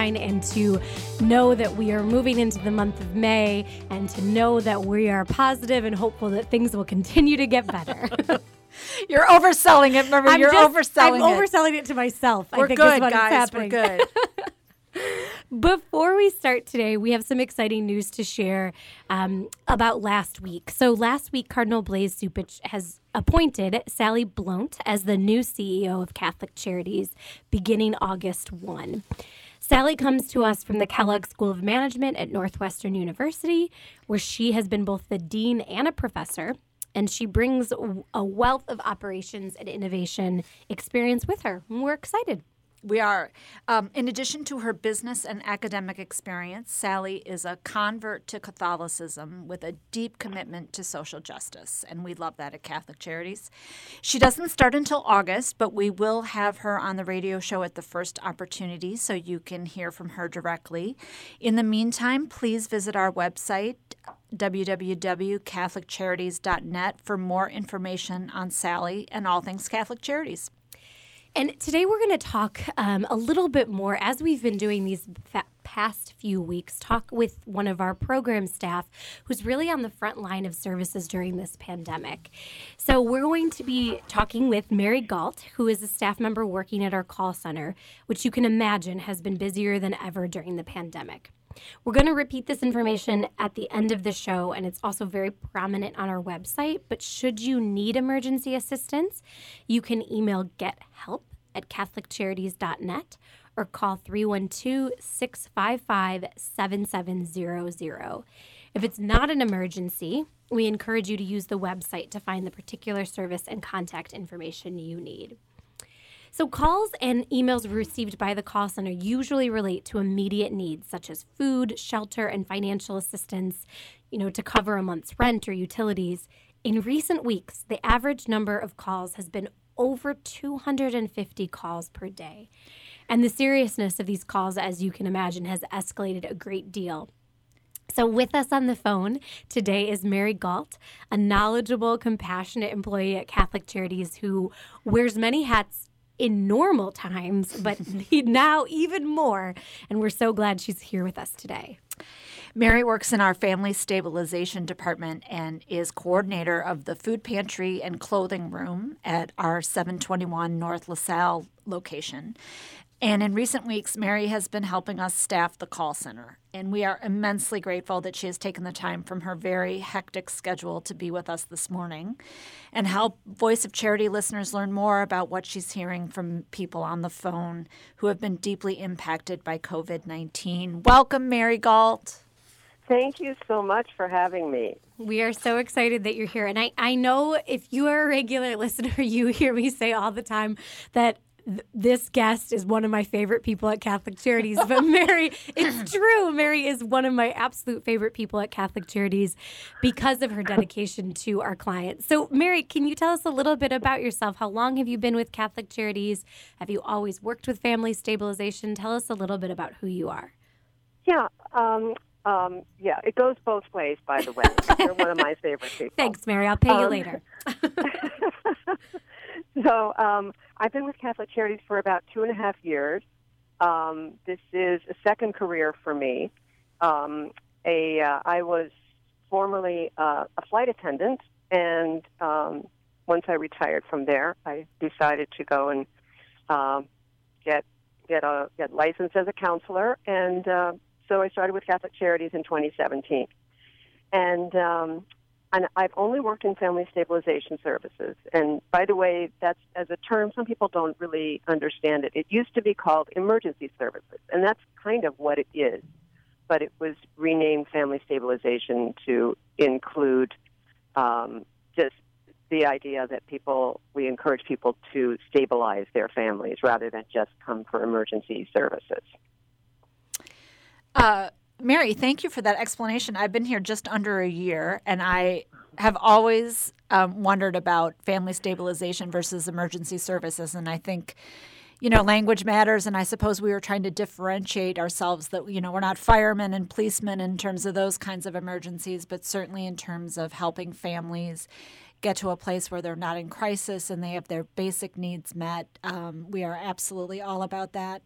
sunshine and to know that we are moving into the month of May and to know that we are positive and hopeful that things will continue to get better. You're overselling it, Marie. You're just, overselling I'm it. overselling it to myself. We're I think good, is what guys. Is happening. We're good. Before we start today, we have some exciting news to share um, about last week. So, last week, Cardinal Blase Cupich has appointed Sally Blount as the new CEO of Catholic Charities beginning August 1. Sally comes to us from the Kellogg School of Management at Northwestern University, where she has been both the dean and a professor. And she brings a wealth of operations and innovation experience with her. We're excited. We are. Um, in addition to her business and academic experience, Sally is a convert to Catholicism with a deep commitment to social justice, and we love that at Catholic Charities. She doesn't start until August, but we will have her on the radio show at the first opportunity so you can hear from her directly. In the meantime, please visit our website, www.catholiccharities.net, for more information on Sally and all things Catholic Charities. And today we're going to talk um, a little bit more, as we've been doing these fa- past few weeks, talk with one of our program staff who's really on the front line of services during this pandemic. So we're going to be talking with Mary Galt, who is a staff member working at our call center, which you can imagine has been busier than ever during the pandemic. We're going to repeat this information at the end of the show, and it's also very prominent on our website. But should you need emergency assistance, you can email gethelp at catholiccharities.net or call 312 655 7700. If it's not an emergency, we encourage you to use the website to find the particular service and contact information you need. So, calls and emails received by the call center usually relate to immediate needs such as food, shelter, and financial assistance, you know, to cover a month's rent or utilities. In recent weeks, the average number of calls has been over 250 calls per day. And the seriousness of these calls, as you can imagine, has escalated a great deal. So, with us on the phone today is Mary Galt, a knowledgeable, compassionate employee at Catholic Charities who wears many hats in normal times, but now even more. And we're so glad she's here with us today. Mary works in our family stabilization department and is coordinator of the food pantry and clothing room at our 721 North LaSalle location. And in recent weeks, Mary has been helping us staff the call center. And we are immensely grateful that she has taken the time from her very hectic schedule to be with us this morning and help Voice of Charity listeners learn more about what she's hearing from people on the phone who have been deeply impacted by COVID 19. Welcome, Mary Galt. Thank you so much for having me. We are so excited that you're here. And I, I know if you are a regular listener, you hear me say all the time that this guest is one of my favorite people at Catholic Charities. But Mary, it's true. Mary is one of my absolute favorite people at Catholic Charities because of her dedication to our clients. So, Mary, can you tell us a little bit about yourself? How long have you been with Catholic Charities? Have you always worked with family stabilization? Tell us a little bit about who you are. Yeah. Um, um, yeah, it goes both ways, by the way. You're one of my favorite people. Thanks, Mary. I'll pay you Um, later. so um, I've been with Catholic Charities for about two and a half years. Um, this is a second career for me. Um, a uh, I was formerly uh, a flight attendant, and um, once I retired from there, I decided to go and um, get get a get licensed as a counselor, and uh, so I started with Catholic Charities in 2017. And um, and I've only worked in family stabilization services. And by the way, that's as a term, some people don't really understand it. It used to be called emergency services, and that's kind of what it is. But it was renamed family stabilization to include um, just the idea that people, we encourage people to stabilize their families rather than just come for emergency services. Uh, Mary, thank you for that explanation. I've been here just under a year, and I have always um, wondered about family stabilization versus emergency services. And I think, you know, language matters. And I suppose we were trying to differentiate ourselves that, you know, we're not firemen and policemen in terms of those kinds of emergencies, but certainly in terms of helping families get to a place where they're not in crisis and they have their basic needs met. Um, we are absolutely all about that.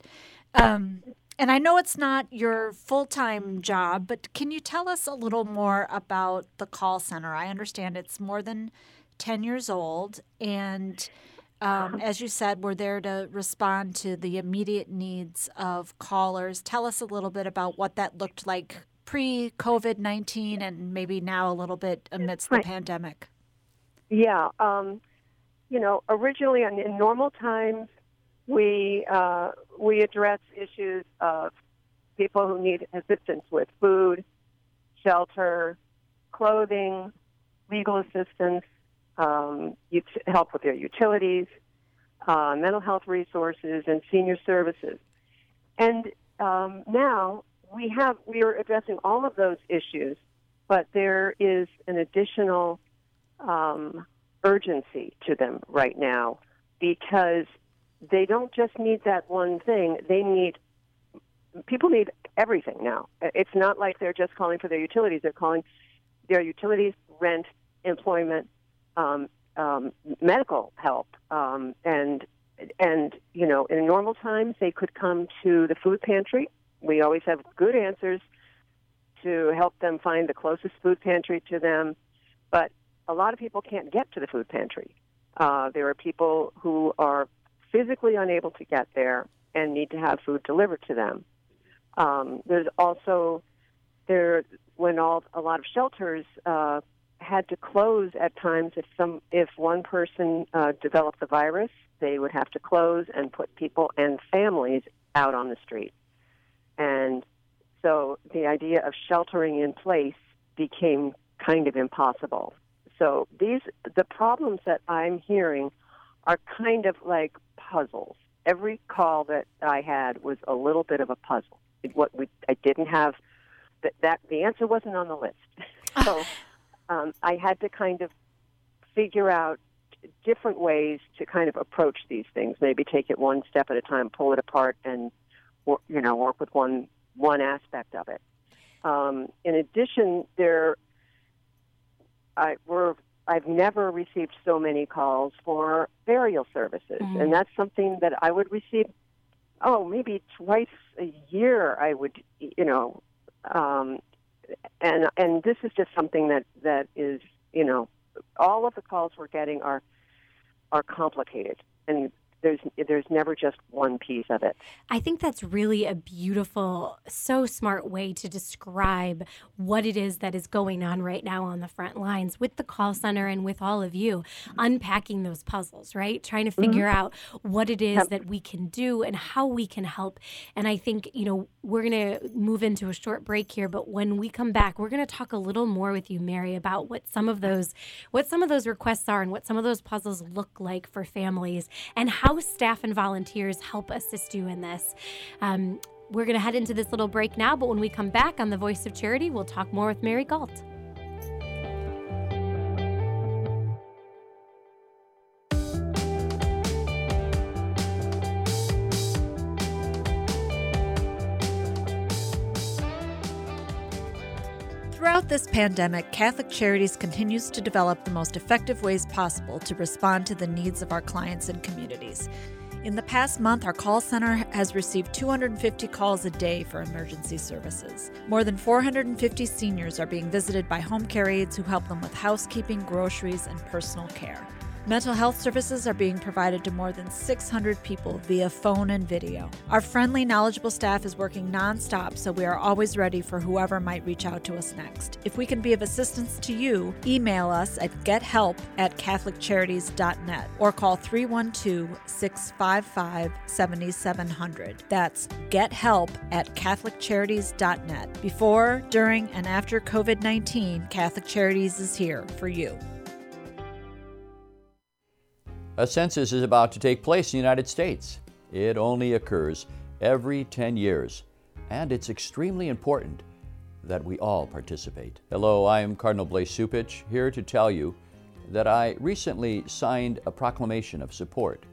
Um, And I know it's not your full time job, but can you tell us a little more about the call center? I understand it's more than 10 years old. And um, as you said, we're there to respond to the immediate needs of callers. Tell us a little bit about what that looked like pre COVID 19 and maybe now a little bit amidst right. the pandemic. Yeah. Um, you know, originally in normal times, we uh, we address issues of people who need assistance with food, shelter, clothing, legal assistance, um, help with their utilities, uh, mental health resources, and senior services. And um, now we have we are addressing all of those issues, but there is an additional um, urgency to them right now because they don't just need that one thing. They need people need everything now. It's not like they're just calling for their utilities. They're calling their utilities, rent, employment, um, um, medical help, um, and and you know, in normal times they could come to the food pantry. We always have good answers to help them find the closest food pantry to them, but a lot of people can't get to the food pantry. Uh, there are people who are physically unable to get there and need to have food delivered to them. Um, there's also there when all a lot of shelters uh, had to close at times if some if one person uh, developed the virus, they would have to close and put people and families out on the street. And so the idea of sheltering in place became kind of impossible. So these the problems that I'm hearing are kind of like puzzles. Every call that I had was a little bit of a puzzle. It, what we I didn't have that that the answer wasn't on the list. so um, I had to kind of figure out different ways to kind of approach these things. Maybe take it one step at a time, pull it apart, and you know work with one one aspect of it. Um, in addition, there I, we're I've never received so many calls for burial services, mm-hmm. and that's something that I would receive. Oh, maybe twice a year. I would, you know, um, and and this is just something that that is, you know, all of the calls we're getting are are complicated, and there's there's never just one piece of it. I think that's really a beautiful, so smart way to describe what it is that is going on right now on the front lines with the call center and with all of you, unpacking those puzzles, right? Trying to mm-hmm. figure mm-hmm. out what it is yep. that we can do and how we can help. And I think, you know, we're going to move into a short break here, but when we come back, we're going to talk a little more with you, Mary, about what some of those what some of those requests are and what some of those puzzles look like for families and how staff and volunteers help assist you in this. Um, we're going to head into this little break now, but when we come back on The Voice of Charity, we'll talk more with Mary Galt. Throughout this pandemic, Catholic Charities continues to develop the most effective ways possible to respond to the needs of our clients and communities. In the past month, our call center has received 250 calls a day for emergency services. More than 450 seniors are being visited by home care aides who help them with housekeeping, groceries, and personal care. Mental health services are being provided to more than 600 people via phone and video. Our friendly, knowledgeable staff is working nonstop, so we are always ready for whoever might reach out to us next. If we can be of assistance to you, email us at gethelp at catholiccharities.net or call 312 655 7700. That's gethelp at catholiccharities.net. Before, during, and after COVID 19, Catholic Charities is here for you. A census is about to take place in the United States. It only occurs every 10 years, and it's extremely important that we all participate. Hello, I am Cardinal Blase Cupich, here to tell you that I recently signed a proclamation of support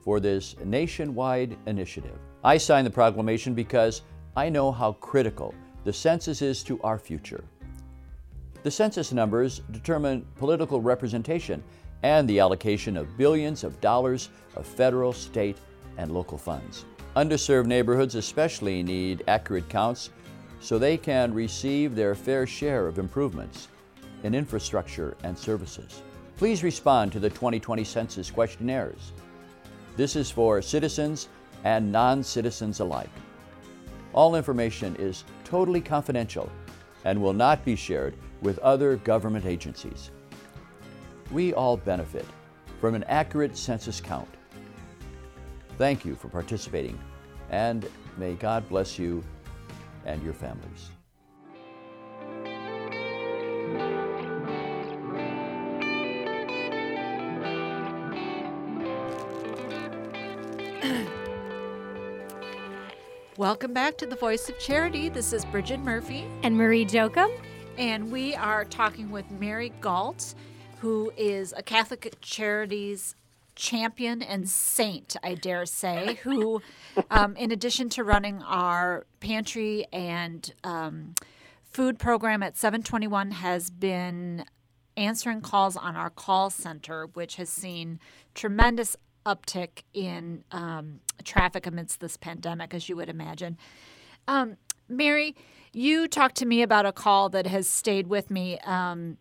for this nationwide initiative. I signed the proclamation because I know how critical the census is to our future. The census numbers determine political representation and the allocation of billions of dollars of federal, state, and local funds. Underserved neighborhoods especially need accurate counts so they can receive their fair share of improvements in infrastructure and services. Please respond to the 2020 Census questionnaires. This is for citizens and non citizens alike. All information is totally confidential and will not be shared with other government agencies. We all benefit from an accurate census count. Thank you for participating, and may God bless you and your families. Welcome back to the Voice of Charity. This is Bridget Murphy. And Marie Jokum. And we are talking with Mary Galt, who is a Catholic Charities champion and saint, I dare say, who, um, in addition to running our pantry and um, food program at 721, has been answering calls on our call center, which has seen tremendous uptick in um, traffic amidst this pandemic, as you would imagine. Um, Mary, you talked to me about a call that has stayed with me. Um,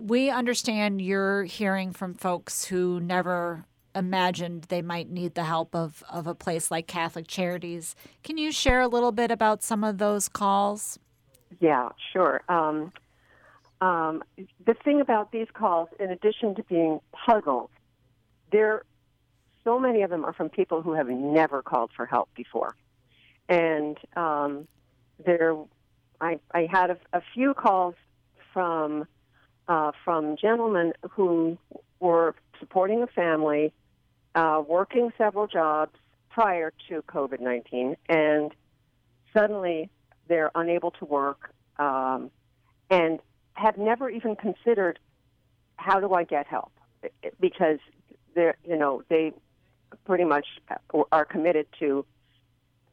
we understand you're hearing from folks who never imagined they might need the help of, of a place like Catholic Charities. Can you share a little bit about some of those calls? Yeah, sure. Um, um, the thing about these calls, in addition to being puzzled, there so many of them are from people who have never called for help before, and um, there, I, I had a, a few calls from uh, from gentlemen who were supporting a family uh, working several jobs prior to COVID 19, and suddenly they're unable to work um, and have never even considered how do I get help because they're you know they pretty much are committed to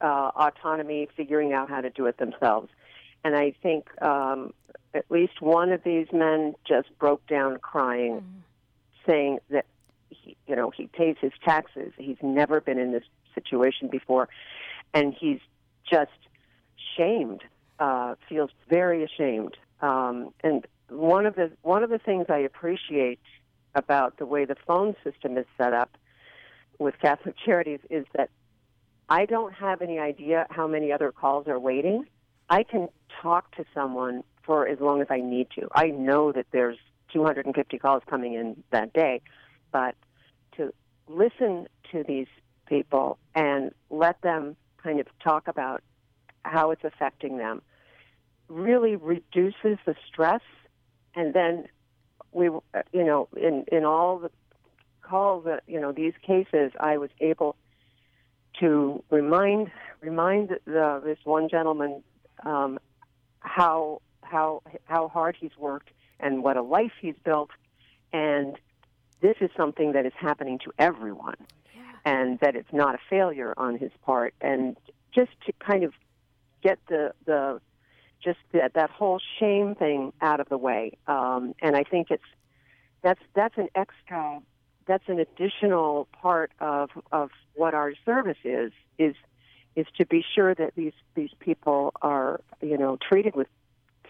uh, autonomy, figuring out how to do it themselves. And I think um, at least one of these men just broke down crying, mm-hmm. saying that he, you know, he pays his taxes. He's never been in this situation before, and he's just shamed. Uh, feels very ashamed. Um, and one of the one of the things I appreciate about the way the phone system is set up with Catholic Charities is that I don't have any idea how many other calls are waiting. I can talk to someone for as long as I need to. I know that there's 250 calls coming in that day, but to listen to these people and let them kind of talk about how it's affecting them really reduces the stress and then we you know in in all the calls that you know these cases i was able to remind remind the, this one gentleman um, how how how hard he's worked and what a life he's built. And this is something that is happening to everyone yeah. and that it's not a failure on his part. And just to kind of get the the just that that whole shame thing out of the way. Um, and I think it's that's that's an extra that's an additional part of of what our service is is is to be sure that these these people are you know treated with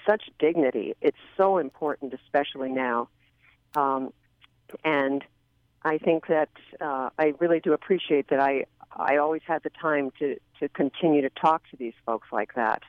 such dignity. It's so important, especially now. Um, and I think that uh, I really do appreciate that I I always had the time to to continue to talk to these folks like that.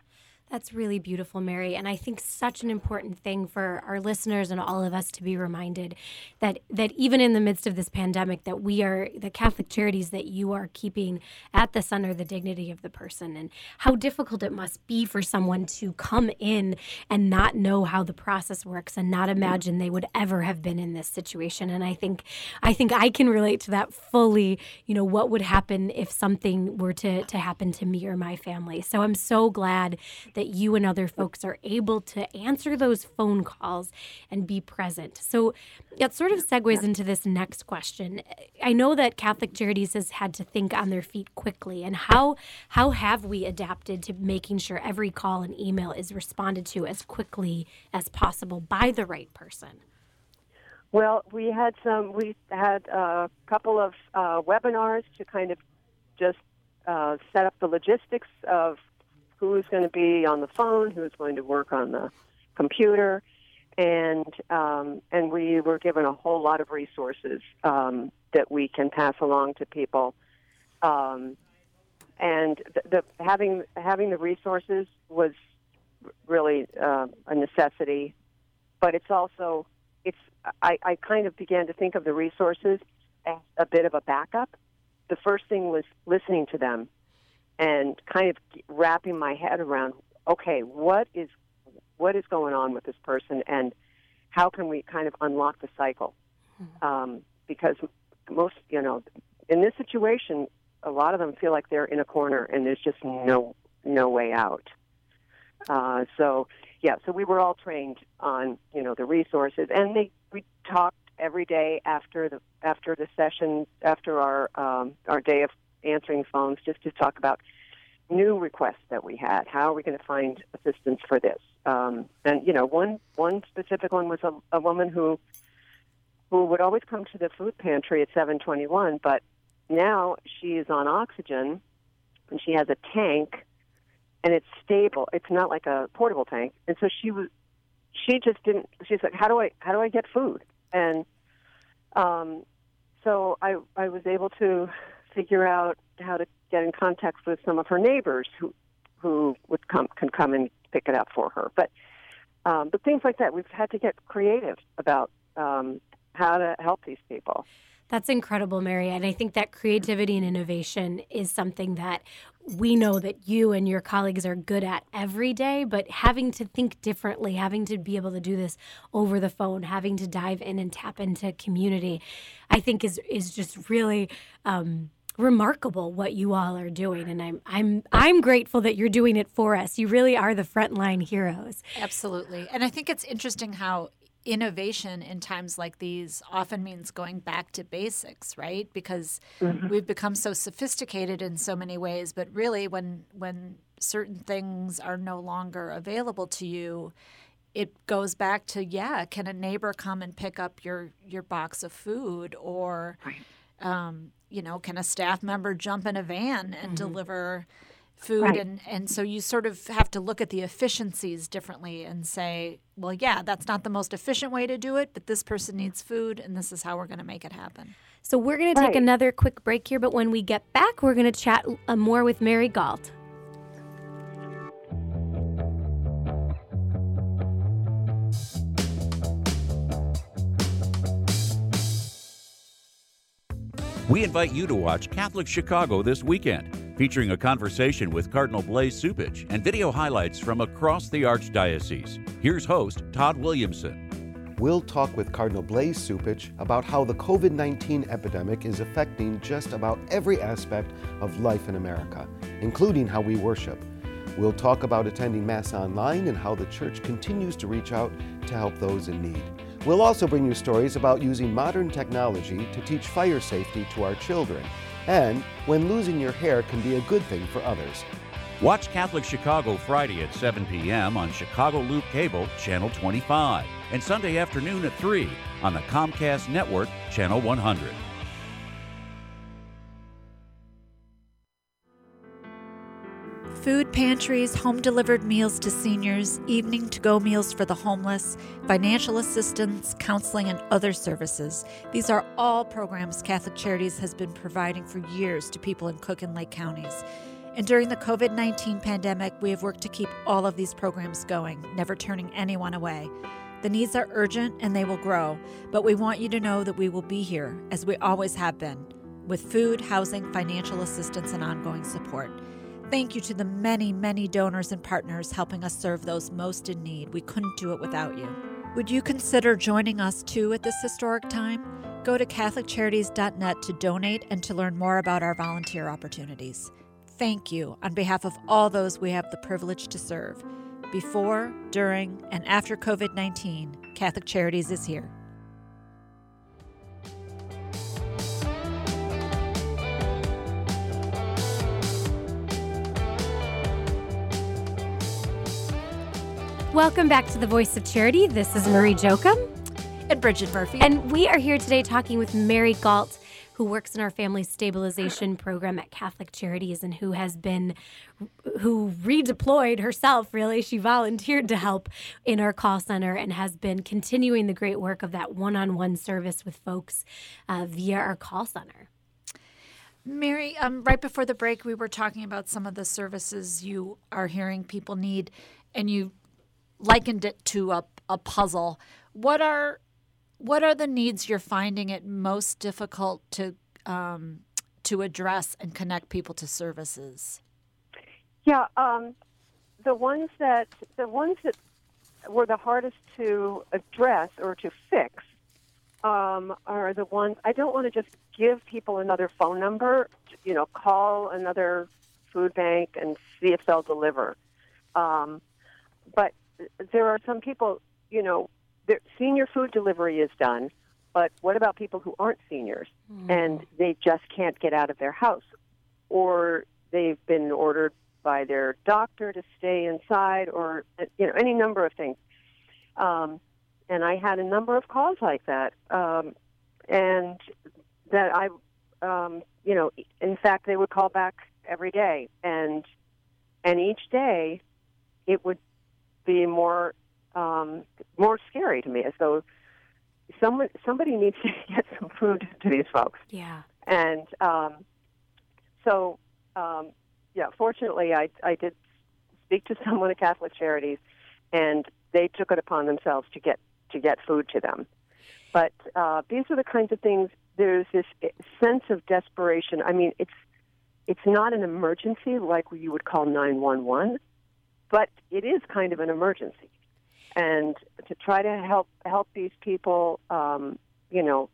That's really beautiful, Mary. And I think such an important thing for our listeners and all of us to be reminded that that even in the midst of this pandemic, that we are the Catholic charities that you are keeping at the center the dignity of the person and how difficult it must be for someone to come in and not know how the process works and not imagine they would ever have been in this situation. And I think I think I can relate to that fully, you know, what would happen if something were to, to happen to me or my family. So I'm so glad that that you and other folks are able to answer those phone calls and be present. So that sort of segues into this next question. I know that Catholic Charities has had to think on their feet quickly, and how how have we adapted to making sure every call and email is responded to as quickly as possible by the right person? Well, we had some. We had a couple of uh, webinars to kind of just uh, set up the logistics of who's going to be on the phone, who's going to work on the computer, and um, and we were given a whole lot of resources um, that we can pass along to people. Um, and the, the having having the resources was really uh, a necessity, but it's also it's I, I kind of began to think of the resources as a bit of a backup. The first thing was listening to them and kind of wrapping my head around okay, what is what is going on with this person and how can we kind of unlock the cycle? Um, because most, you know, in this situation, a lot of them feel like they're in a corner and there's just no no way out. Uh, so yeah, so we were all trained on you know the resources, and they we talked every day after the after the session after our um, our day of answering phones just to talk about new requests that we had. How are we going to find assistance for this? Um, and you know, one one specific one was a, a woman who who would always come to the food pantry at 721, but now she is on oxygen and she has a tank and it's stable. It's not like a portable tank. And so she was she just didn't she's like, How do I how do I get food? And um so I I was able to figure out how to get in contact with some of her neighbors who who would come can come and pick it up for her. But um, but things like that, we've had to get creative about um, how to help these people. That's incredible, Mary. And I think that creativity and innovation is something that we know that you and your colleagues are good at every day, but having to think differently, having to be able to do this over the phone, having to dive in and tap into community, I think is is just really um, remarkable what you all are doing and I'm I'm I'm grateful that you're doing it for us. You really are the frontline heroes. Absolutely. And I think it's interesting how innovation in times like these often means going back to basics, right? Because mm-hmm. we've become so sophisticated in so many ways, but really when when certain things are no longer available to you, it goes back to yeah, can a neighbor come and pick up your your box of food or right. Um, you know, can a staff member jump in a van and mm-hmm. deliver food right. and and so you sort of have to look at the efficiencies differently and say, well, yeah, that's not the most efficient way to do it, but this person needs food and this is how we're going to make it happen. So we're going to take right. another quick break here, but when we get back, we're going to chat uh, more with Mary Galt. We invite you to watch Catholic Chicago this weekend, featuring a conversation with Cardinal Blase Cupich and video highlights from across the Archdiocese. Here's host Todd Williamson. We'll talk with Cardinal Blase Cupich about how the COVID 19 epidemic is affecting just about every aspect of life in America, including how we worship. We'll talk about attending Mass online and how the Church continues to reach out to help those in need. We'll also bring you stories about using modern technology to teach fire safety to our children, and when losing your hair can be a good thing for others. Watch Catholic Chicago Friday at 7 p.m. on Chicago Loop Cable, Channel 25, and Sunday afternoon at 3 on the Comcast Network, Channel 100. Food pantries, home delivered meals to seniors, evening to go meals for the homeless, financial assistance, counseling, and other services. These are all programs Catholic Charities has been providing for years to people in Cook and Lake counties. And during the COVID 19 pandemic, we have worked to keep all of these programs going, never turning anyone away. The needs are urgent and they will grow, but we want you to know that we will be here, as we always have been, with food, housing, financial assistance, and ongoing support. Thank you to the many, many donors and partners helping us serve those most in need. We couldn't do it without you. Would you consider joining us too at this historic time? Go to CatholicCharities.net to donate and to learn more about our volunteer opportunities. Thank you on behalf of all those we have the privilege to serve. Before, during, and after COVID 19, Catholic Charities is here. Welcome back to the Voice of Charity. This is Marie Jokum and Bridget Murphy. And we are here today talking with Mary Galt, who works in our family stabilization program at Catholic Charities and who has been, who redeployed herself, really. She volunteered to help in our call center and has been continuing the great work of that one on one service with folks uh, via our call center. Mary, um, right before the break, we were talking about some of the services you are hearing people need, and you likened it to a, a puzzle. What are what are the needs you're finding it most difficult to um, to address and connect people to services? Yeah, um, the ones that the ones that were the hardest to address or to fix um, are the ones I don't want to just give people another phone number. You know, call another food bank and see if they'll deliver. Um, but there are some people, you know, senior food delivery is done, but what about people who aren't seniors mm. and they just can't get out of their house, or they've been ordered by their doctor to stay inside, or you know, any number of things. Um, and I had a number of calls like that, um, and that I, um, you know, in fact, they would call back every day, and and each day, it would be more um, more scary to me, as though someone somebody needs to get some food to these folks. Yeah, and um, so um, yeah, fortunately, I I did speak to someone at Catholic Charities, and they took it upon themselves to get to get food to them. But uh, these are the kinds of things. There's this sense of desperation. I mean, it's it's not an emergency like you would call 911, but it is kind of an emergency. And to try to help help these people, um, you know,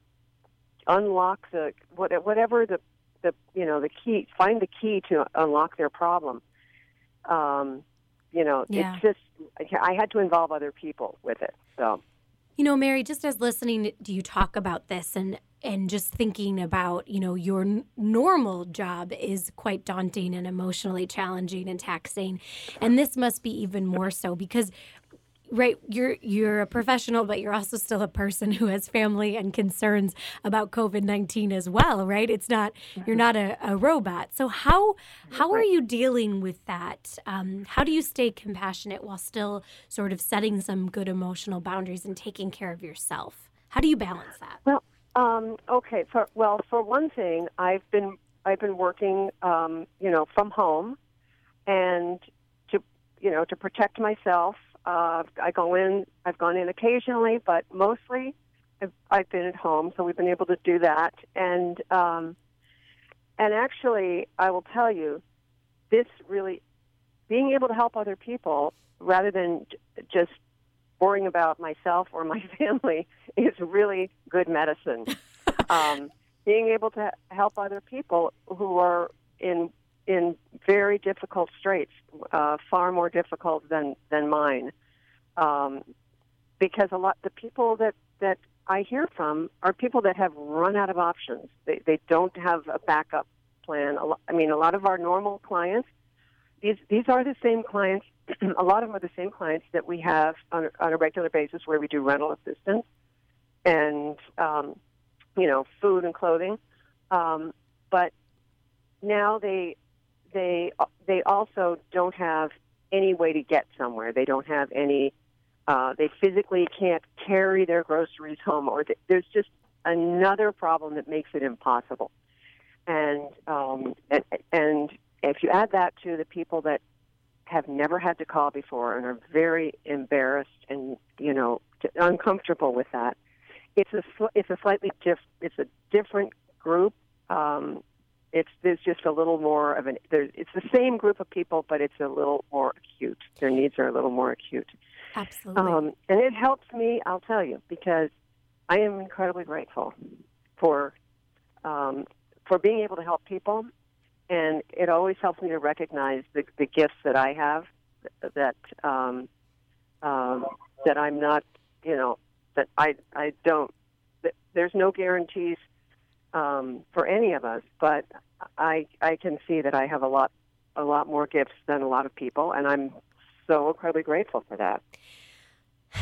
unlock the whatever the the you know the key, find the key to unlock their problem. Um, you know, yeah. it's just I had to involve other people with it. So you know, Mary, just as listening do you talk about this and and just thinking about, you know, your n- normal job is quite daunting and emotionally challenging and taxing. And this must be even more so because right you're you're a professional but you're also still a person who has family and concerns about covid-19 as well right? It's not you're not a, a robot. So how how are you dealing with that? Um, how do you stay compassionate while still sort of setting some good emotional boundaries and taking care of yourself? How do you balance that? Well um, okay for well for one thing i've been i've been working um, you know from home and to you know to protect myself uh, I go in. I've gone in occasionally, but mostly I've, I've been at home. So we've been able to do that, and um, and actually, I will tell you, this really being able to help other people rather than j- just worrying about myself or my family is really good medicine. um, being able to help other people who are in in very difficult straits, uh, far more difficult than than mine, um, because a lot the people that that I hear from are people that have run out of options. They they don't have a backup plan. A lot, I mean, a lot of our normal clients, these these are the same clients. a lot of them are the same clients that we have on, on a regular basis, where we do rental assistance and um, you know food and clothing. Um, but now they they they also don't have any way to get somewhere. They don't have any. Uh, they physically can't carry their groceries home, or th- there's just another problem that makes it impossible. And, um, and and if you add that to the people that have never had to call before and are very embarrassed and you know uncomfortable with that, it's a it's a slightly diff it's a different group. Um, it's there's just a little more of an there's it's the same group of people but it's a little more acute. Their needs are a little more acute. Absolutely. Um, and it helps me i'll tell you because i am incredibly grateful for um, for being able to help people. And it always helps me to recognize the, the gifts that i have that um, um, that i'm not you know that i i don't that there's no guarantees um, for any of us. But I I can see that I have a lot a lot more gifts than a lot of people, and I'm so incredibly grateful for that.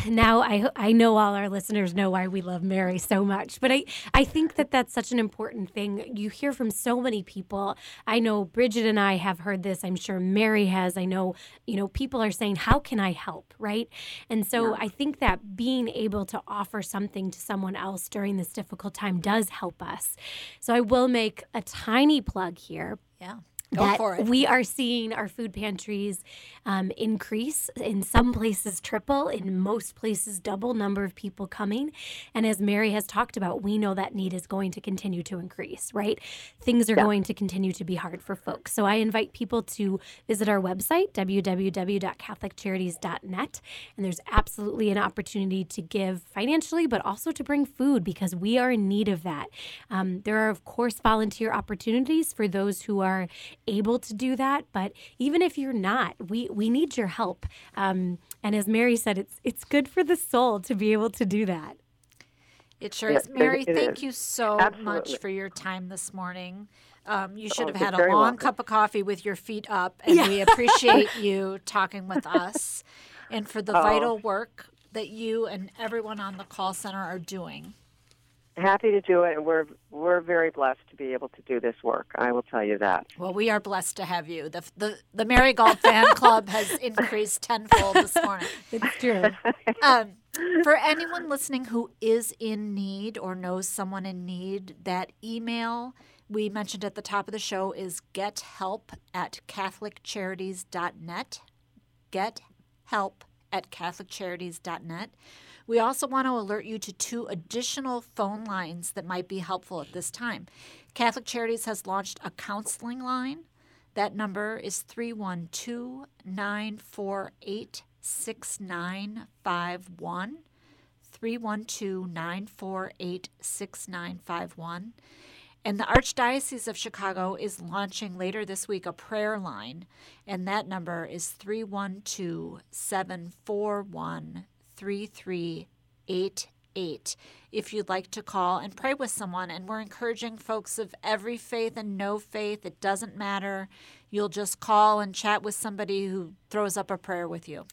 Now I I know all our listeners know why we love Mary so much, but I I think that that's such an important thing. You hear from so many people. I know Bridget and I have heard this. I'm sure Mary has. I know you know people are saying, "How can I help?" Right, and so yeah. I think that being able to offer something to someone else during this difficult time does help us. So I will make a tiny plug here. Yeah. Go that we are seeing our food pantries um, increase. In some places triple. In most places double number of people coming. And as mary has talked about we know that need is going to continue to increase right? Things are yeah. going to continue to be hard for folks. So i invite people to visit our website www.catholiccharities.net and there's absolutely an opportunity to give financially but also to bring food because we are in need of that. Um, there are of course volunteer opportunities for those who are able to do that. But even if you're not, we we need your help. Um, and as Mary said, it's it's good for the soul to be able to do that. It sure is. Mary, it thank is. you so Absolutely. much for your time this morning. Um, you should oh, have had a long welcome. cup of coffee with your feet up, and yeah. we appreciate you talking with us and for the oh. vital work that you and everyone on the call center are doing happy to do it, and we're we're very blessed to be able to do this work. I will tell you that. Well, we are blessed to have you. the the The Mary Galt Fan Club has increased tenfold this morning. It's true. Um, for anyone listening who is in need or knows someone in need, that email we mentioned at the top of the show is gethelp at catholiccharities.net. Get help at catholiccharities.net. We also want to alert you to two additional phone lines that might be helpful at this time. Catholic Charities has launched a counseling line. That number is 312 948 6951. 312 948 6951. And the Archdiocese of Chicago is launching later this week a prayer line, and that number is 312 741 3388 if you'd like to call and pray with someone. And we're encouraging folks of every faith and no faith, it doesn't matter. You'll just call and chat with somebody who throws up a prayer with you.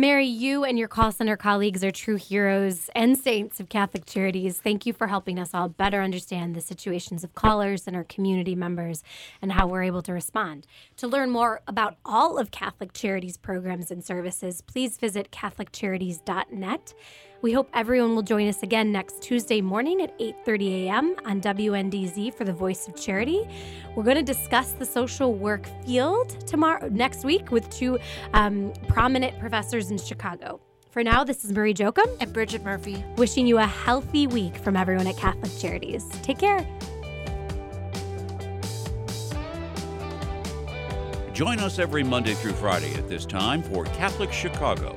Mary, you and your call center colleagues are true heroes and saints of Catholic Charities. Thank you for helping us all better understand the situations of callers and our community members and how we're able to respond. To learn more about all of Catholic Charities programs and services, please visit CatholicCharities.net. We hope everyone will join us again next Tuesday morning at 8:30 a.m. on WNDZ for the Voice of Charity. We're going to discuss the social work field tomorrow next week with two um, prominent professors in Chicago. For now, this is Marie Jokum and Bridget Murphy wishing you a healthy week from everyone at Catholic Charities. Take care. Join us every Monday through Friday at this time for Catholic Chicago